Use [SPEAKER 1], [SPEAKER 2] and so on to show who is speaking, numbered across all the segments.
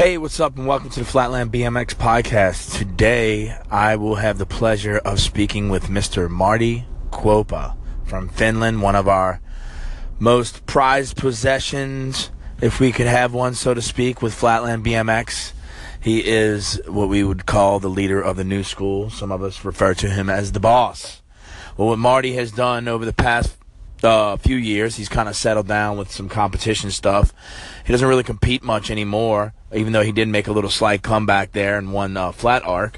[SPEAKER 1] Hey, what's up, and welcome to the Flatland BMX podcast. Today, I will have the pleasure of speaking with Mr. Marty Kuoppa from Finland, one of our most prized possessions, if we could have one, so to speak, with Flatland BMX. He is what we would call the leader of the new school. Some of us refer to him as the boss. Well, what Marty has done over the past uh, few years. He's kind of settled down with some competition stuff. He doesn't really compete much anymore, even though he did make a little slight comeback there and won uh, Flatark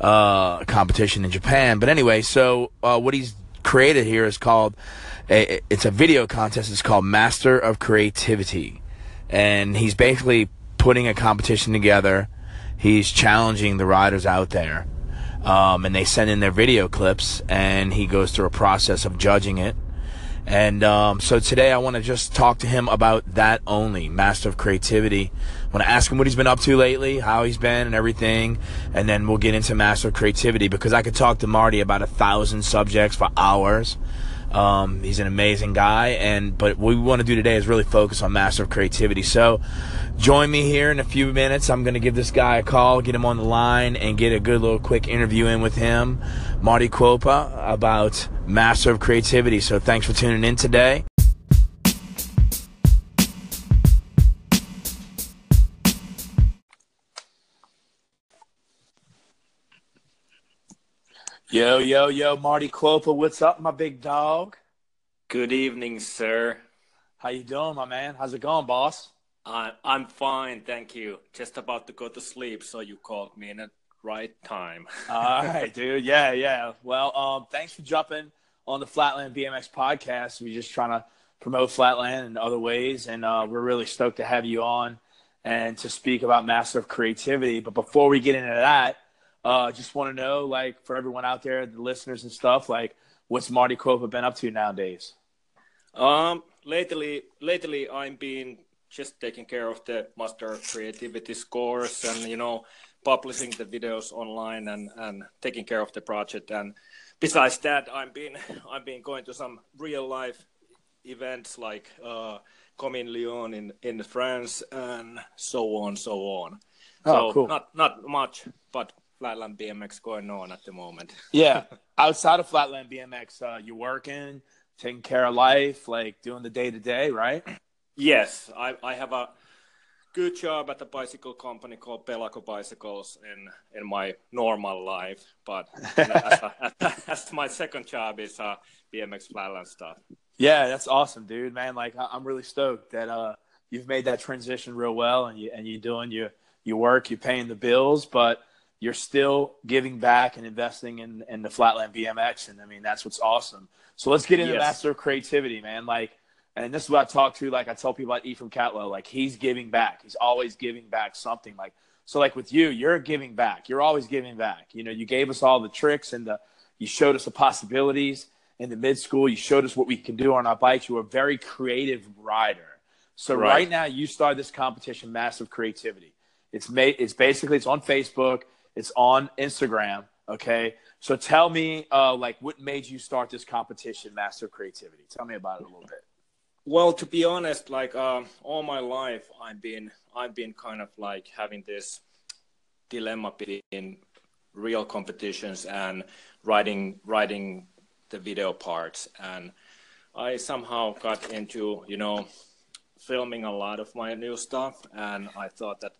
[SPEAKER 1] uh, competition in Japan. But anyway, so uh, what he's created here is called a, it's a video contest. It's called Master of Creativity, and he's basically putting a competition together. He's challenging the riders out there. Um, and they send in their video clips, and he goes through a process of judging it and um, so today I want to just talk to him about that only, Master of Creativity. I want to ask him what he's been up to lately, how he's been, and everything. And then we'll get into Master of Creativity because I could talk to Marty about a thousand subjects for hours. Um, he's an amazing guy, and but what we want to do today is really focus on Master Creativity. So, join me here in a few minutes. I'm going to give this guy a call, get him on the line, and get a good little quick interview in with him, Marty Kuoppa, about Master of Creativity. So, thanks for tuning in today. Yo, yo, yo, Marty Kuoppa, what's up, my big dog?
[SPEAKER 2] Good evening, sir.
[SPEAKER 1] How you doing, my man? How's it going, boss?
[SPEAKER 2] Uh, I'm fine, thank you. Just about to go to sleep, so you called me in the right time.
[SPEAKER 1] All right, dude. Yeah, yeah. Well, um, thanks for jumping on the Flatland BMX podcast. We're just trying to promote Flatland in other ways, and uh, we're really stoked to have you on and to speak about Master of Creativity. But before we get into that, uh, just want to know, like, for everyone out there, the listeners and stuff, like, what's Marty Kuoppa been up to nowadays?
[SPEAKER 2] Um, lately, lately I've been just taking care of the master creativity scores and you know publishing the videos online and and taking care of the project. And besides that, I've been I've been going to some real life events like uh, Coming Lyon in in France and so on, so on.
[SPEAKER 1] Oh,
[SPEAKER 2] so
[SPEAKER 1] cool.
[SPEAKER 2] not not much, Flatland BMX going on at the moment.
[SPEAKER 1] Yeah. Outside of Flatland BMX, uh, you're working, taking care of life, like doing the day to day, right?
[SPEAKER 2] Yes, I, I have a good job at a bicycle company called Pelago Bicycles in, in my normal life, but as, a, as, my second job is uh, BMX Flatland stuff.
[SPEAKER 1] Yeah, that's awesome, dude. Man, like I'm really stoked that uh, you've made that transition real well, and you and you're doing your your work, you're paying the bills, but you're still giving back and investing in, in the Flatland BMX. And I mean, that's what's awesome. So let's get into
[SPEAKER 2] Yes.
[SPEAKER 1] Master of Creativity, man. Like, and this is what I talk to, like I tell people about Effraim Catlow, like he's giving back. He's always giving back something like, so like with you, you're giving back. You're always giving back. You know, you gave us all the tricks and the, you showed us the possibilities in the mid school. You showed us what we can do on our bikes. You were a very creative rider. So right,
[SPEAKER 2] Right.
[SPEAKER 1] now you started this competition, Massive Creativity. It's made, it's basically, it's on Facebook. It's on Instagram. Okay. So tell me, uh, like, what made you start this competition, Master Creativity? Tell me about it a little bit.
[SPEAKER 2] Well, to be honest, like um, all my life, I've been I've been kind of like having this dilemma between real competitions and writing writing the video parts, and I somehow got into you know filming a lot of my new stuff, and I thought that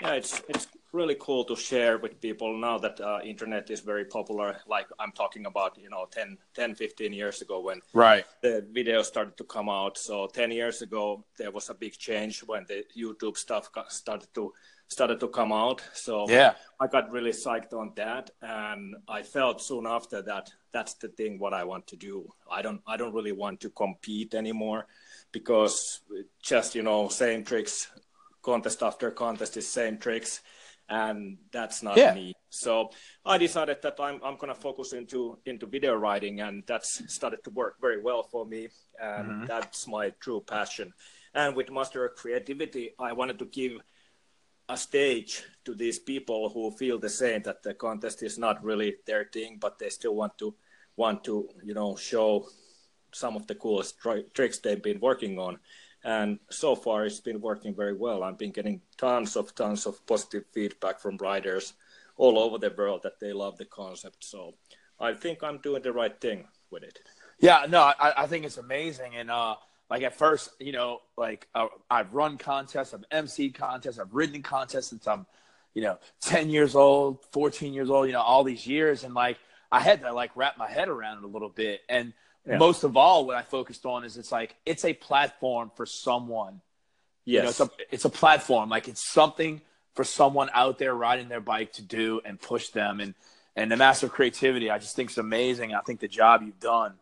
[SPEAKER 2] yeah, it's it's really cool to share with people now that uh, internet is very popular. Like I'm talking about you know 10, 10 15 years ago when
[SPEAKER 1] Right.
[SPEAKER 2] the video started to come out. So 10 years ago, there was a big change when the YouTube stuff got, started to started to come out. So
[SPEAKER 1] Yeah.
[SPEAKER 2] I got really psyched on that, and I felt soon after that that's the thing what I want to do. I don't I don't really want to compete anymore because just you know same tricks, contest after contest is same tricks, and that's not
[SPEAKER 1] Yeah.
[SPEAKER 2] me. So I decided that I'm I'm gonna focus into into video writing, and that's started to work very well for me, and mm-hmm. that's my true passion. And with Master of Creativity, I wanted to give a stage to these people who feel the same that the contest is not really their thing, but they still want to want to you know show some of the coolest tri- tricks they've been working on. And so far it's been working very well. I've been getting tons of tons of positive feedback from riders all over the world that they love the concept. So I think I'm doing the right thing with it.
[SPEAKER 1] Yeah, no, I, I think it's amazing. And uh, like at first, you know, like uh, I've run contests, I've MC contests, I've ridden contests since I'm, you know, 10 years old, 14 years old, you know, all these years. And like I had to like wrap my head around it a little bit. And yeah. most of all, what I focused on is it's like it's a platform for someone. Yes. You know, it's a it's a platform. Like it's something for someone out there riding their bike to do and push them. And and the master creativity, I just think is amazing. I think the job you've done.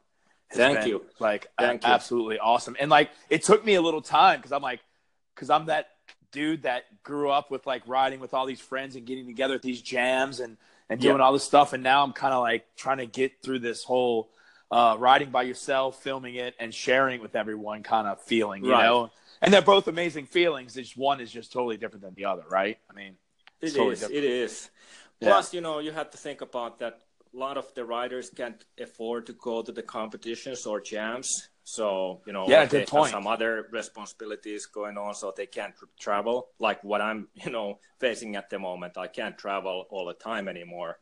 [SPEAKER 2] Thank you.
[SPEAKER 1] Like Thank a- you. absolutely awesome. And like it took me a little time because I'm like, because I'm that dude that grew up with like riding with all these friends and getting together at these jams and and doing all this stuff. And now I'm kind of like trying to get through this whole uh, riding by yourself, filming it, and sharing it with everyone kind of feeling, you right. know. And they're both amazing feelings. It's one is just totally different than the other, right? I mean,
[SPEAKER 2] it totally is. Different. It is. Plus, you know, you have to think about that. A lot of the riders can't afford to go to the competitions or jams, so you know,
[SPEAKER 1] yeah, good point.
[SPEAKER 2] some other responsibilities going on, so they can't travel. Like what I'm, you know, facing at the moment, I can't travel all the time anymore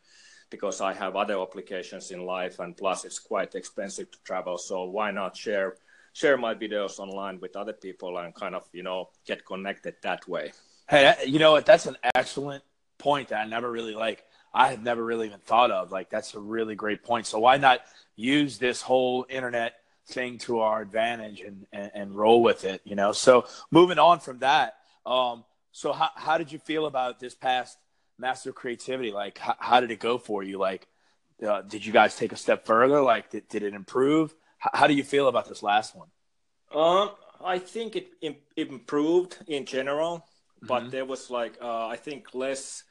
[SPEAKER 2] because I have other obligations in life, and plus it's quite expensive to travel. So why not share share my videos online with other people and kind of you know get connected that way?
[SPEAKER 1] Hey, you know what? That's an excellent point that I never really like. I have never really even thought of. Like that's a really great point. So why not use this whole internet thing to our advantage and, and, and roll with it? You know. So moving on from that, um, so how how did you feel about this past master creativity like how, how did it go for you like uh, did you guys take a step further like did, did it improve how, how do you feel about this last one
[SPEAKER 2] um i think it, it improved in general but mm-hmm. there was like uh, i think less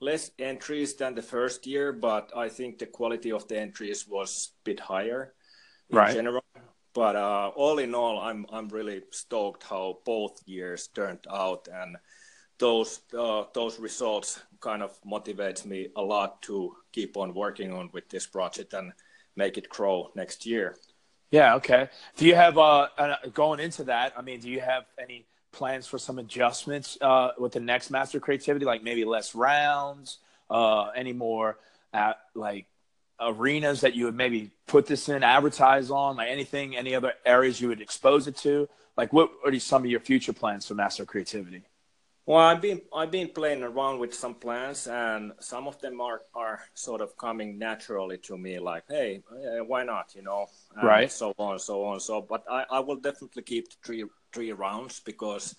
[SPEAKER 2] less entries than the first year but i think the quality of the entries was a bit higher in right. general but uh, all in all i'm i'm really stoked how both years turned out and those uh, those results kind of motivates me a lot to keep on working on with this project and make it grow next year.
[SPEAKER 1] Yeah. Okay. Do you have uh, uh going into that? I mean, do you have any plans for some adjustments uh, with the next Master Creativity, like maybe less rounds, uh, any more at, like arenas that you would maybe put this in, advertise on, like anything, any other areas you would expose it to? Like, what are some of your future plans for Master Creativity?
[SPEAKER 2] Well, I've been I've been playing around with some plans, and some of them are are sort of coming naturally to me, like, hey, why not, you know,
[SPEAKER 1] and right?
[SPEAKER 2] So on, so on, so. But I I will definitely keep three three rounds because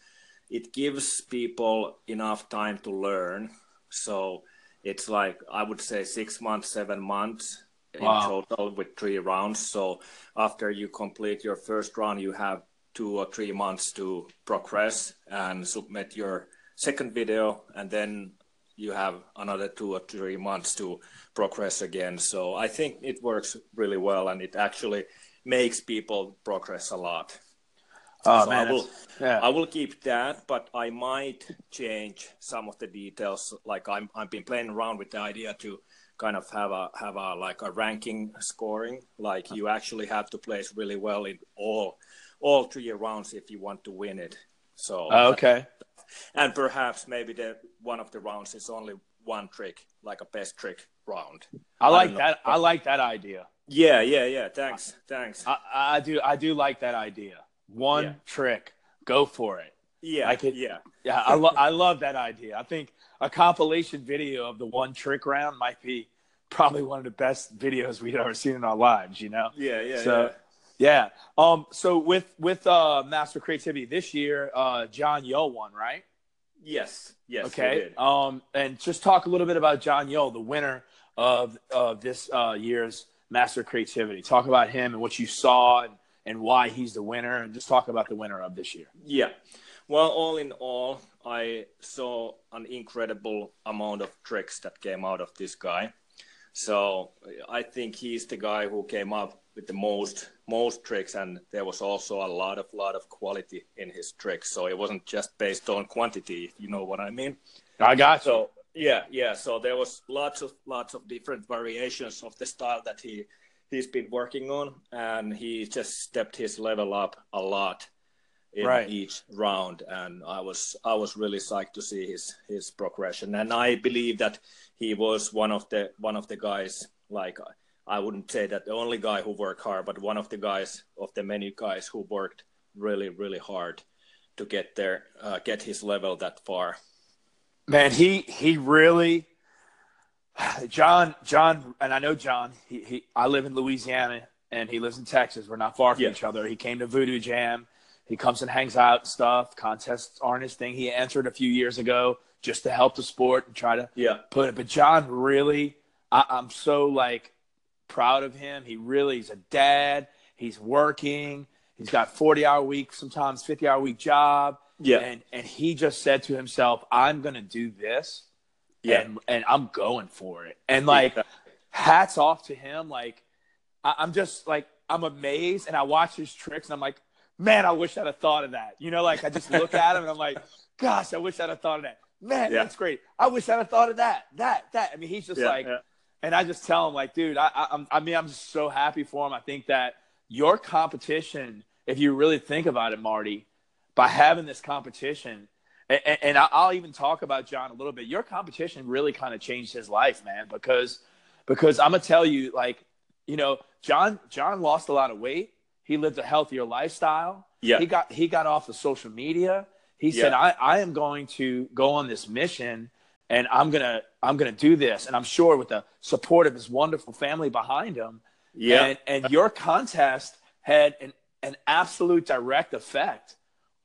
[SPEAKER 2] it gives people enough time to learn. So it's like I would say six months, seven months in wow. total with three rounds. So after you complete your first round, you have two or three months to progress and submit your second video and then you have another two or three months to progress again so i think it works really well and it actually makes people progress a lot
[SPEAKER 1] oh, so man,
[SPEAKER 2] I will,
[SPEAKER 1] yeah.
[SPEAKER 2] I will keep that, but I might change some of the details. Like I'm, I've been playing around with the idea to kind of have a have a like a ranking scoring. Like you actually have to place really well in all all three rounds if you want to win it. So oh,
[SPEAKER 1] okay,
[SPEAKER 2] and perhaps maybe the one of the rounds is only one trick, like a best trick round.
[SPEAKER 1] I like I that. I like that idea.
[SPEAKER 2] Yeah, yeah, yeah. Thanks, thanks.
[SPEAKER 1] I, I do. I do like that idea. One yeah. trick, go for it.
[SPEAKER 2] Yeah, I could,
[SPEAKER 1] yeah, yeah. I love. I love that idea. I think a compilation video of the one trick round might be probably one of the best videos we've ever seen in our lives. You know.
[SPEAKER 2] Yeah, yeah.
[SPEAKER 1] So,
[SPEAKER 2] yeah.
[SPEAKER 1] Yeah. Um. So with with uh Master Creativity this year, uh, John Yull won, right?
[SPEAKER 2] Yes. Yes.
[SPEAKER 1] Okay. Um. And just talk a little bit about John Yull, the winner of of this uh, year's Master Creativity. Talk about him and what you saw and and why he's the winner, and just talk about the winner of this year.
[SPEAKER 2] Yeah. Well, all in all, I saw an incredible amount of tricks that came out of this guy. So I think he's the guy who came up with the most most tricks and there was also a lot of lot of quality in his tricks so it wasn't just based on quantity you know what i mean
[SPEAKER 1] i got
[SPEAKER 2] so yeah yeah so there was lots of lots of different variations of the style that he he's been working on and he just stepped his level up a lot in
[SPEAKER 1] Right.
[SPEAKER 2] each round, and I was I was really psyched to see his his progression, and I believe that he was one of the one of the guys like I wouldn't say that the only guy who worked hard, but one of the guys of the many guys who worked really really hard to get there, uh, get his level that far.
[SPEAKER 1] Man, he he really John John and I know John. He, he I live in Louisiana and he lives in Texas. We're not far from
[SPEAKER 2] Yeah.
[SPEAKER 1] each other. He came to Voodoo Jam. He comes and hangs out and stuff. Contests aren't his thing. He entered a few years ago just to help the sport and try to
[SPEAKER 2] Yeah,
[SPEAKER 1] put it. But John really, I, I'm so like proud of him. He really is a dad. He's working. He's got 40 hour week, sometimes 50 hour week job.
[SPEAKER 2] yeah,
[SPEAKER 1] And and he just said to himself, I'm gonna do this
[SPEAKER 2] yeah.
[SPEAKER 1] and and I'm going for it. And like hats off to him. Like I, I'm just like I'm amazed and I watch his tricks and I'm like, man, I wish I'd have thought of that. You know, like I just look at him and I'm like, gosh, I wish I'd have thought of that. Man,
[SPEAKER 2] Yeah.
[SPEAKER 1] that's great. I wish I'd have thought of that. That that. I mean, he's just
[SPEAKER 2] yeah,
[SPEAKER 1] like
[SPEAKER 2] yeah.
[SPEAKER 1] and I just tell him like, dude, I, I, I'm- I mean, I'm just so happy for him. I think that your competition, if you really think about it, Marty, by having this competition, and, and I'll even talk about John a little bit. Your competition really kind of changed his life, man, because because I'm gonna tell you, like, you know, John John lost a lot of weight. He lived a healthier lifestyle.
[SPEAKER 2] Yeah.
[SPEAKER 1] He got he got off of social media. He said, I, I am going to go on this mission and I'm gonna I'm gonna do this. And I'm sure with the support of his wonderful family behind him.
[SPEAKER 2] Yeah.
[SPEAKER 1] And, and your contest had an, an absolute direct effect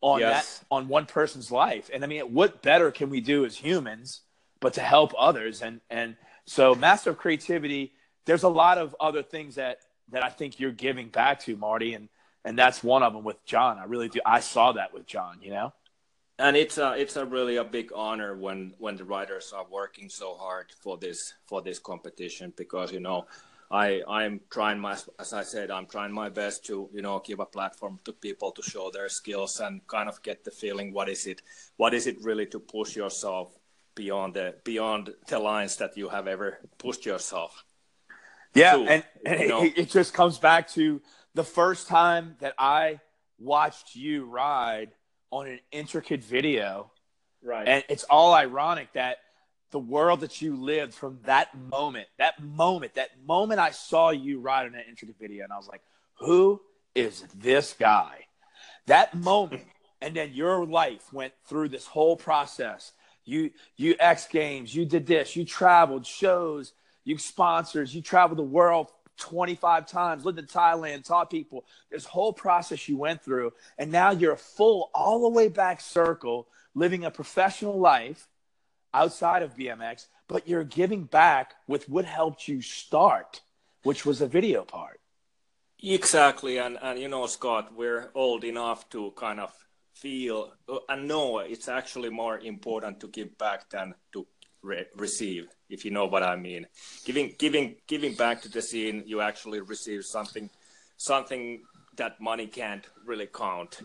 [SPEAKER 1] on
[SPEAKER 2] Yes.
[SPEAKER 1] that on one person's life. And I mean, what better can we do as humans but to help others? And and so Master of Creativity, there's a lot of other things that that I think you're giving back to, Marty, and and that's one of them with John. I really do. I saw that with John, you know?
[SPEAKER 2] and it's a it's a really a big honor when when the riders are working so hard for this for this competition because you know I I'm trying my as I said I'm trying my best to you know give a platform to people to show their skills and kind of get the feeling what is it what is it really to push yourself beyond the beyond the lines that you have ever pushed yourself.
[SPEAKER 1] Yeah,
[SPEAKER 2] So,
[SPEAKER 1] and, and
[SPEAKER 2] you know-
[SPEAKER 1] it, it just comes back to the first time that I watched you ride on an intricate video,
[SPEAKER 2] right.
[SPEAKER 1] And it's all ironic that the world that you lived from that moment, that moment, that moment I saw you ride on that intricate video, and I was like, who is this guy? That moment, and then your life went through this whole process. You you X Games, you did this, you traveled, shows, you sponsors, you traveled the world 25 times, lived in Thailand, taught people. This whole process you went through, and now you're a full all the way back circle, living a professional life outside of BMX, but you're giving back with what helped you start, which was a video part.
[SPEAKER 2] Exactly, and and you know, Scott, we're old enough to kind of feel uh, and know it's actually more important to give back than to re- receive, if you know what I mean. Giving giving giving back to the scene, you actually receive something something that money can't really count,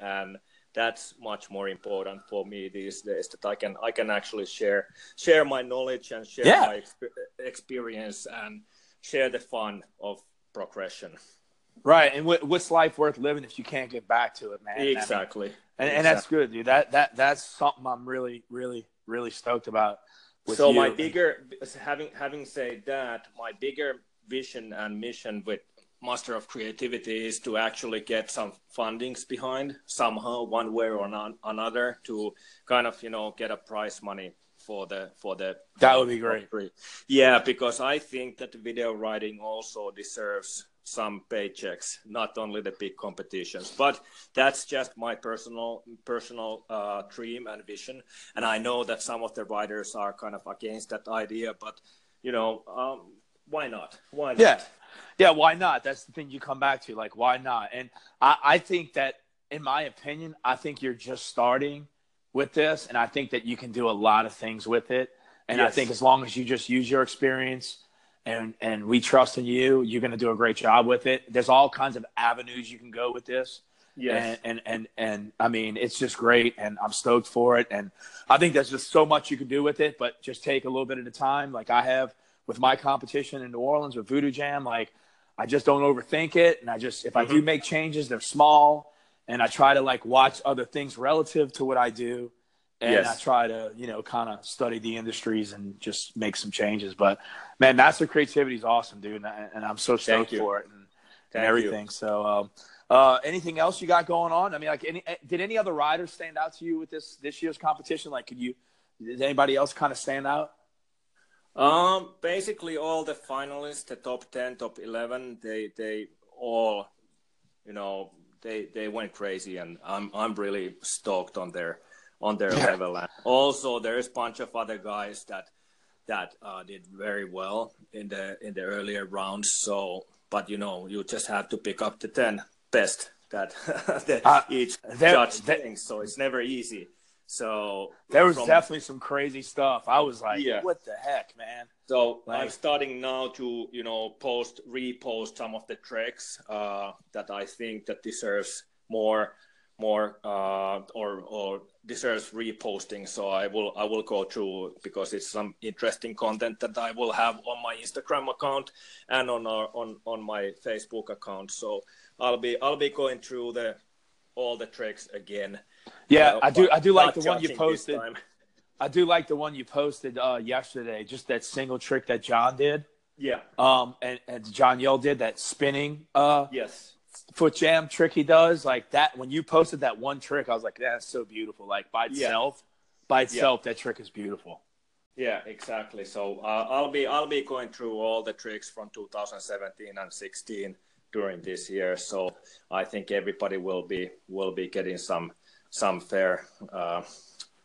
[SPEAKER 2] and that's much more important for me these days. That I can I can actually share share my knowledge and share
[SPEAKER 1] Yeah.
[SPEAKER 2] my exp- experience and share the fun of progression.
[SPEAKER 1] Right. And what, what's life worth living if you can't get back to it, man? I mean,
[SPEAKER 2] Exactly.
[SPEAKER 1] and, and that's good, dude. That that that's something I'm really, really, really stoked about. With
[SPEAKER 2] so
[SPEAKER 1] you.
[SPEAKER 2] my bigger having having said that, my bigger vision and mission with Master of Creativity is to actually get some fundings behind somehow, one way or non- another, to kind of you know get a prize money for the for the.
[SPEAKER 1] That would be great.
[SPEAKER 2] Yeah, because I think that video writing also deserves some paychecks, not only the big competitions. But that's just my personal personal uh, dream and vision. And I know that some of the writers are kind of against that idea, but you know, um, why not? Why not?
[SPEAKER 1] Yeah. Yeah, why not? That's the thing you come back to. Like, why not? And I, I think that, in my opinion, I think you're just starting with this. And I think that you can do a lot of things with it. And I think as long as you just use your experience and, and we trust in you, you're going to do a great job with it. There's all kinds of avenues you can go with this.
[SPEAKER 2] Yes.
[SPEAKER 1] And, and, and, and I mean, it's just great. And I'm stoked for it. And I think there's just so much you can do with it, but just take a little bit at a time. Like I have with my competition in New Orleans with Voodoo Jam, like I just don't overthink it. And I just, if I do make changes, they're small and I try to like watch other things relative to what I do, and
[SPEAKER 2] Yes.
[SPEAKER 1] I try to you know kind of study the industries and just make some changes. But man, Master Creativity is awesome, dude, and, I, and I'm so stoked for it and, and
[SPEAKER 2] Thank you.
[SPEAKER 1] everything. So, um, uh, anything else you got going on? I mean, like, any did any other riders stand out to you with this this year's competition? Like, could you? Did anybody else kind of stand out?
[SPEAKER 2] Um, basically all the finalists, the top ten, top eleven, they they all, you know, they they went crazy, and I'm I'm really stoked on their on their
[SPEAKER 1] Yeah.
[SPEAKER 2] level. And also, there's a bunch of other guys that that uh, did very well in the in the earlier rounds. So, but you know, you just have to pick up the ten best that, that
[SPEAKER 1] Uh,
[SPEAKER 2] each
[SPEAKER 1] there-
[SPEAKER 2] judge
[SPEAKER 1] there-
[SPEAKER 2] thinks. So it's never easy. So
[SPEAKER 1] There was
[SPEAKER 2] from-
[SPEAKER 1] definitely some crazy stuff. I was like,
[SPEAKER 2] Yeah.
[SPEAKER 1] what the heck, man?
[SPEAKER 2] So
[SPEAKER 1] Like-
[SPEAKER 2] I'm starting now to, you know, post, repost some of the tracks uh, that I think that deserves more, more, uh, or or deserves reposting. So I will I will go through because it's some interesting content that I will have on my Instagram account and on our on on my Facebook account. So I'll be I'll be going through the all the tricks again.
[SPEAKER 1] Yeah,
[SPEAKER 2] Uh,
[SPEAKER 1] I do. I do like the one you posted. I do like the one you posted uh, yesterday. Just that single trick that John did,
[SPEAKER 2] Yeah.
[SPEAKER 1] um, and, and John Yull did that spinning uh,
[SPEAKER 2] Yes.
[SPEAKER 1] foot jam trick he does. Like that. When you posted that one trick, I was like, that's so beautiful. Like by
[SPEAKER 2] Yeah.
[SPEAKER 1] itself, by itself, that trick is beautiful.
[SPEAKER 2] Yeah, exactly. So uh, I'll be I'll be going through all the tricks from 2017 and 16 during this year. So I think everybody will be will be getting some some fair uh,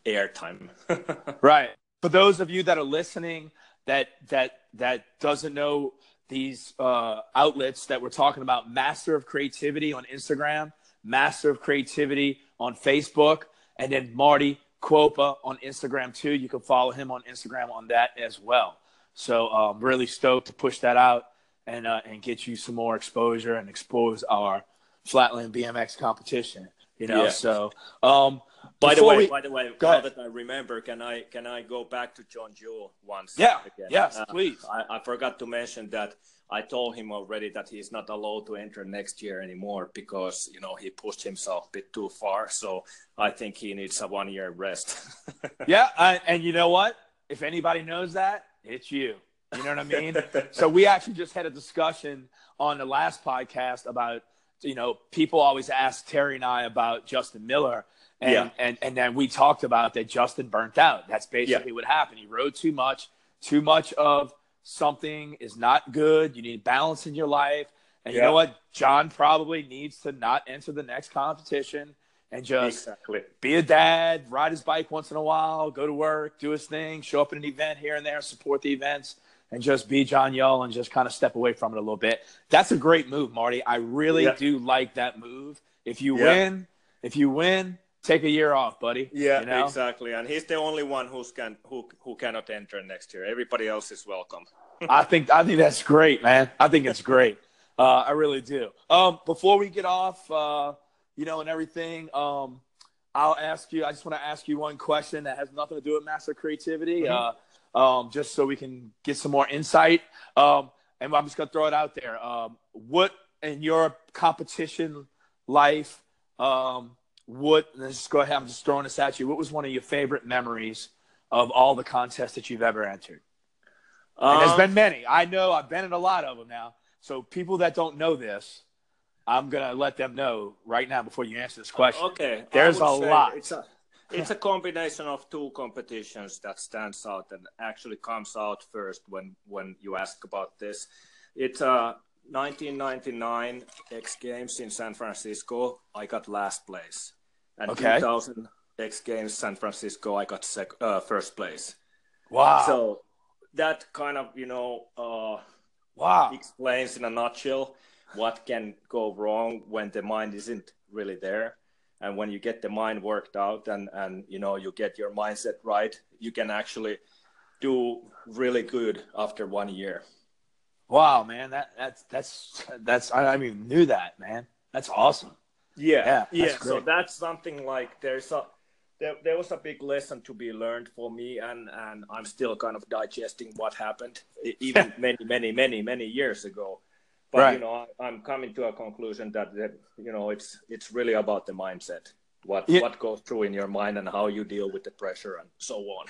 [SPEAKER 2] airtime.
[SPEAKER 1] Right. For those of you that are listening, that that that doesn't know these uh, outlets that we're talking about, Master of Creativity on Instagram, Master of Creativity on Facebook, and then Marty Kuoppa on Instagram too. You can follow him on Instagram on that as well. So I'm really stoked to push that out and uh, and get you some more exposure and expose our Flatland BMX competition. You know,
[SPEAKER 2] Yeah.
[SPEAKER 1] so um,
[SPEAKER 2] by the way,
[SPEAKER 1] we-
[SPEAKER 2] by the way, now that I remember, can I can I go back to John Yull once?
[SPEAKER 1] Yeah,
[SPEAKER 2] again?
[SPEAKER 1] yes,
[SPEAKER 2] Uh,
[SPEAKER 1] please.
[SPEAKER 2] I, I forgot to mention that I told him already that he's not allowed to enter next year anymore because you know he pushed himself a bit too far. So I think he needs a one year rest.
[SPEAKER 1] Yeah, I, and you know what? If anybody knows that, it's you. You know what I mean? so we actually just had a discussion on the last podcast about you know people always ask Terry and I about Justin Miller, and
[SPEAKER 2] Yeah.
[SPEAKER 1] and and then we talked about that Justin burnt out. That's basically what happened. He rode too much. Too much of something is not good. You need balance in your life. And you know what? John probably needs to not enter the next competition and just
[SPEAKER 2] exactly.
[SPEAKER 1] be a dad, ride his bike once in a while, go to work, do his thing, show up at an event here and there, support the events, and just be John Yull and just kind of step away from it a little bit. That's a great move, Marty. I really
[SPEAKER 2] Yeah.
[SPEAKER 1] do like that move. If you
[SPEAKER 2] Yeah.
[SPEAKER 1] win, if you win, take a year off, buddy.
[SPEAKER 2] Yeah,
[SPEAKER 1] you know?
[SPEAKER 2] exactly. And he's the only one who's can who who cannot enter next year. Everybody else is welcome.
[SPEAKER 1] I think I think that's great, man. I think it's great. Uh, I really do. Um, before we get off, uh, you know, and everything, um, I'll ask you. I just want to ask you one question that has nothing to do with master creativity, uh, um, just so we can get some more insight. Um, and I'm just gonna throw it out there. Um, what in your competition life? Um, what? Let's just go ahead. I'm just throwing this at you. What was one of your favorite memories of all the contests that you've ever entered? And there's
[SPEAKER 2] Um,
[SPEAKER 1] been many. I know I've been in a lot of them now. So people that don't know this, I'm gonna let them know right now before you answer this question.
[SPEAKER 2] okay.
[SPEAKER 1] There's a lot.
[SPEAKER 2] It's a it's a combination of two competitions that stands out and actually comes out first when when you ask about this. It's uh 1999 X Games in San Francisco. I got last place, and
[SPEAKER 1] Okay.
[SPEAKER 2] 2000 X Games San Francisco. I got sec- uh, first place.
[SPEAKER 1] Wow.
[SPEAKER 2] So that kind of you know uh,
[SPEAKER 1] wow.
[SPEAKER 2] explains in a nutshell what can go wrong when the mind isn't really there and when you get the mind worked out and and you know you get your mindset right you can actually do really good after one year
[SPEAKER 1] Wow, man. That that's that's that's I, I even knew that, man. That's awesome.
[SPEAKER 2] yeah
[SPEAKER 1] Yeah,
[SPEAKER 2] yeah
[SPEAKER 1] that's
[SPEAKER 2] so that's something like there's a there, there was a big lesson to be learned for me and and i'm still kind of digesting what happened even many many many many years ago but
[SPEAKER 1] Right.
[SPEAKER 2] you know, I, I'm coming to a conclusion that, that you know it's it's really about the mindset, what
[SPEAKER 1] Yeah.
[SPEAKER 2] what goes through in your mind and how you deal with the pressure and so on.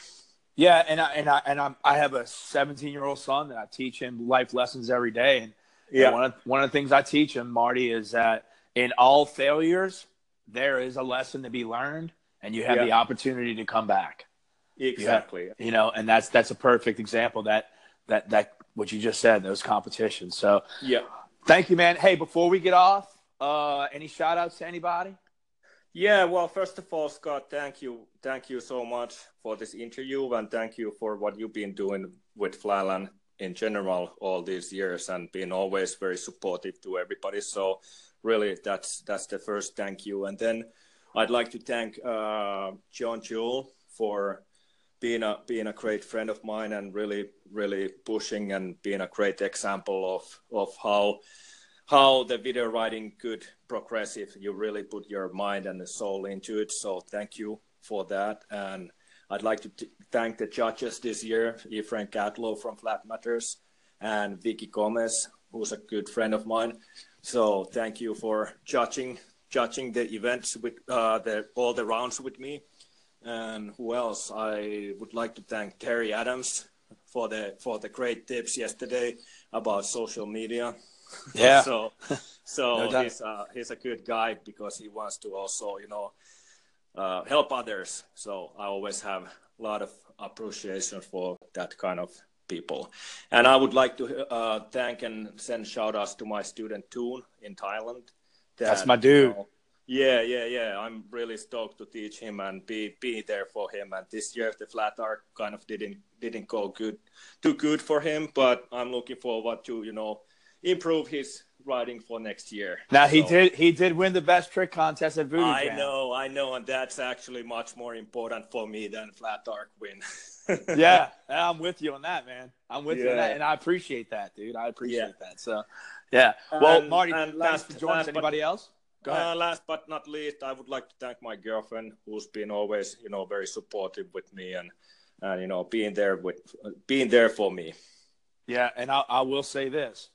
[SPEAKER 1] Yeah, and I and I and I'm, I have a 17 year old son that I teach him life lessons every day, and
[SPEAKER 2] Yeah.
[SPEAKER 1] and one of one of the things I teach him, Marty, is that in all failures there is a lesson to be learned, and you have
[SPEAKER 2] Yeah.
[SPEAKER 1] the opportunity to come back.
[SPEAKER 2] Exactly.
[SPEAKER 1] You know, and that's that's a perfect example that that that what you just said, those competitions. So
[SPEAKER 2] Yeah.
[SPEAKER 1] thank you, man. Hey, before we get off, uh, any shout outs to anybody?
[SPEAKER 2] Yeah, well, first of all, Scott, thank you, thank you so much for this interview, and thank you for what you've been doing with Flatland in general all these years, and being always very supportive to everybody. So, really, that's that's the first thank you, and then I'd like to thank uh, John Yull for being a being a great friend of mine and really really pushing and being a great example of of how how the video writing could progress if you really put your mind and the soul into it. So thank you for that. And I'd like to t- thank the judges this year, Effraim Catlow from Flatmatters and Viki Gomez, who's a good friend of mine. So thank you for judging judging the events with uh, the all the rounds with me. And who else? I would like to thank Terry Adams for the for the great tips yesterday about social media.
[SPEAKER 1] Yeah.
[SPEAKER 2] so so
[SPEAKER 1] No
[SPEAKER 2] he's uh, he's a good guy because he wants to also you know uh, help others. So I always have a lot of appreciation for that kind of people. And I would like to uh, thank and send shout outs to my student Toon in Thailand.
[SPEAKER 1] That's my dude.
[SPEAKER 2] you know, yeah, yeah, yeah. I'm really stoked to teach him and be be there for him. And this year the Flatark kind of didn't didn't go good, too good for him. But I'm looking forward to you know improve his riding for next year.
[SPEAKER 1] Now he
[SPEAKER 2] So-
[SPEAKER 1] did he did win the best trick contest at Voodoo
[SPEAKER 2] I
[SPEAKER 1] Jam.
[SPEAKER 2] know, I know, and that's actually much more important for me than Flatark win.
[SPEAKER 1] yeah, I'm with you on that, man. I'm with you on that, and I appreciate that, dude. I appreciate
[SPEAKER 2] Yeah.
[SPEAKER 1] that. So, yeah. Well,
[SPEAKER 2] And-
[SPEAKER 1] Marty,
[SPEAKER 2] and
[SPEAKER 1] thanks
[SPEAKER 2] last-
[SPEAKER 1] for joining us.
[SPEAKER 2] last but-
[SPEAKER 1] Anybody else?
[SPEAKER 2] Uh, last but not least, I would like to thank my girlfriend, who's been always, you know, very supportive with me and, and you know, being there with, being there for me.
[SPEAKER 1] yeah, and I, I will say this: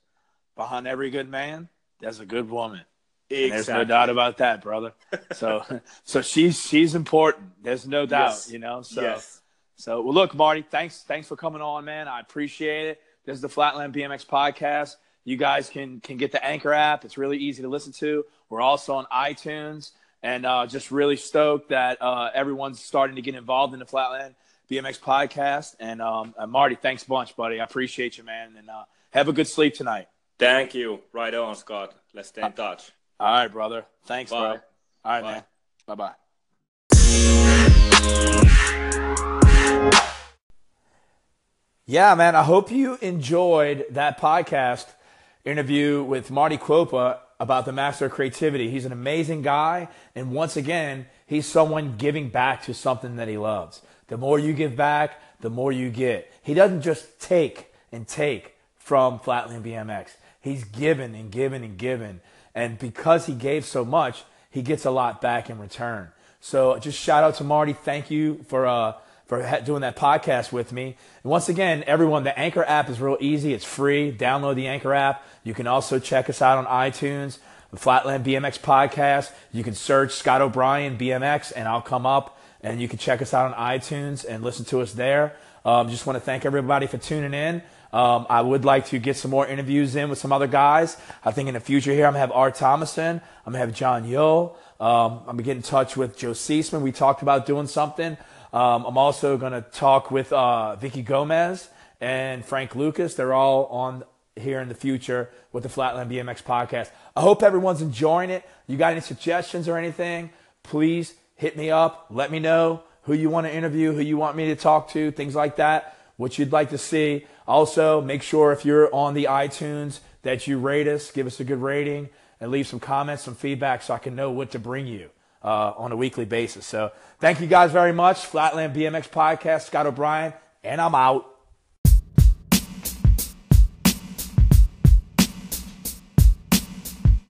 [SPEAKER 1] behind every good man, there's a good woman. And There's no doubt about that, brother. So, so she's she's important. There's no doubt,
[SPEAKER 2] Yes.
[SPEAKER 1] you know. So,
[SPEAKER 2] yes.
[SPEAKER 1] so well, look, Marty, thanks thanks for coming on, man. I appreciate it. This is the Flatland BMX podcast. You guys can can get the Anchor app. It's really easy to listen to. We're also on iTunes, and uh, just really stoked that uh, everyone's starting to get involved in the Flatland BMX podcast. And um, uh, Marty, thanks a bunch, buddy. I appreciate you, man. And uh, have a good sleep tonight.
[SPEAKER 2] Thank you. Right on, Scott. Let's stay in touch.
[SPEAKER 1] All right, brother. Thanks,
[SPEAKER 2] Bye.
[SPEAKER 1] bro. All right,
[SPEAKER 2] Bye.
[SPEAKER 1] man. Bye bye. Yeah, man. I hope you enjoyed that podcast interview with Marty Kuoppa about the Master of Creativity. He's an amazing guy. And once again, he's someone giving back to something that he loves. The more you give back, the more you get. He doesn't just take and take from Flatland BMX. He's given and given and given. And because he gave so much, he gets a lot back in return. So just shout out to Marty. Thank you for uh, for doing that podcast with me. And once again, everyone, the Anchor app is real easy. It's free. Download the Anchor app. You can also check us out on iTunes, the Flatland BMX podcast. You can search Scott O'Brien BMX, and I'll come up. And you can check us out on iTunes and listen to us there. Um, just want to thank everybody for tuning in. Um, I would like to get some more interviews in with some other guys. I think in the future here, I'm gonna have Art Thomason. I'm gonna have John Yull. Um, I'm gonna get in touch with Joe Cicman. We talked about doing something. Um, I'm also gonna talk with uh, Viki Gomez and Frank Lucas. They're all on here in the future with the Flatland BMX podcast. I hope everyone's enjoying it. You got any suggestions or anything? Please hit me up. Let me know who you want to interview, who you want me to talk to, things like that, what you'd like to see. Also, make sure if you're on the iTunes that you rate us, give us a good rating, and leave some comments, some feedback so I can know what to bring you uh, on a weekly basis. So thank you guys very much. Flatland BMX Podcast, Scott O'Brien, and I'm out.